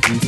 Thank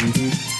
Thank